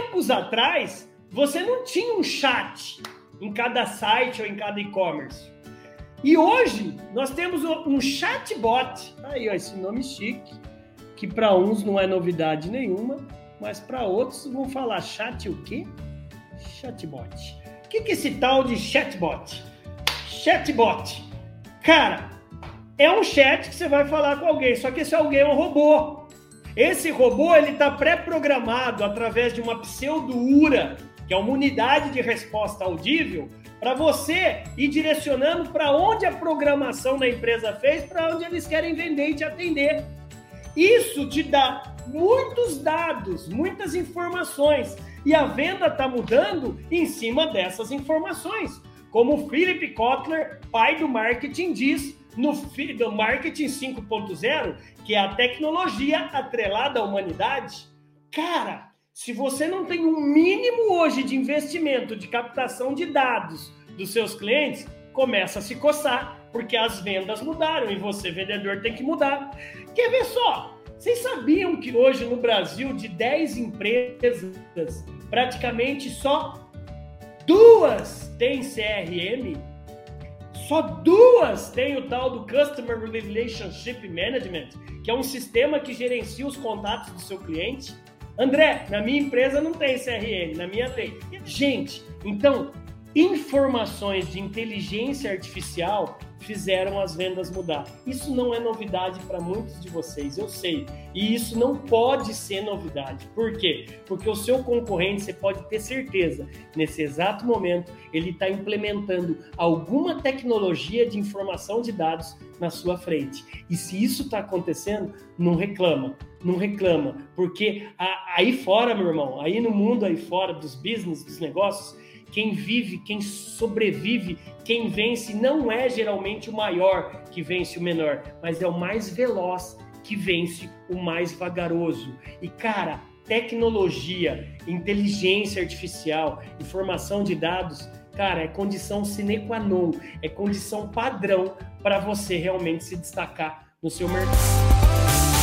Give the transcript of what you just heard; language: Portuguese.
tempos atrás, você não tinha um chat em cada site ou em cada e-commerce. E hoje nós temos um chatbot. Aí, ó, esse nome chique, que para uns não é novidade nenhuma, mas para outros vão falar chat o quê? Chatbot. O que, que é esse tal de chatbot? Chatbot. Cara, é um chat que você vai falar com alguém, só que esse alguém é um robô. Esse robô ele está pré-programado através de uma pseudo-URA, que é uma unidade de resposta audível, para você ir direcionando para onde a programação da empresa fez, para onde eles querem vender e te atender. Isso te dá muitos dados, muitas informações, e a venda está mudando em cima dessas informações. Como o Philip Kotler, pai do marketing, diz no do Marketing 5.0, que é a tecnologia atrelada à humanidade. Cara, se você não tem um mínimo hoje de investimento de captação de dados dos seus clientes, começa a se coçar, porque as vendas mudaram e você, vendedor, tem que mudar. Quer ver só? Vocês sabiam que hoje no Brasil, de 10 empresas, praticamente só duas têm CRM? Só duas têm o tal do Customer Relationship Management, que é um sistema que gerencia os contatos do seu cliente. André, na minha empresa não tem CRM, na minha tem. Gente, então, informações de inteligência artificial fizeram as vendas mudar. Isso não é novidade para muitos de vocês, eu sei. E isso não pode ser novidade. Por quê? Porque o seu concorrente, você pode ter certeza, nesse exato momento, ele está implementando alguma tecnologia de informação de dados na sua frente. E se isso está acontecendo, não reclama. Não reclama, porque aí fora, meu irmão, aí no mundo aí fora dos business, dos negócios, quem vive, quem sobrevive, quem vence não é geralmente o maior que vence o menor, mas é o mais veloz que vence o mais vagaroso. E cara, tecnologia, inteligência artificial, informação de dados, cara, é condição sine qua non, é condição padrão para você realmente se destacar no seu mercado.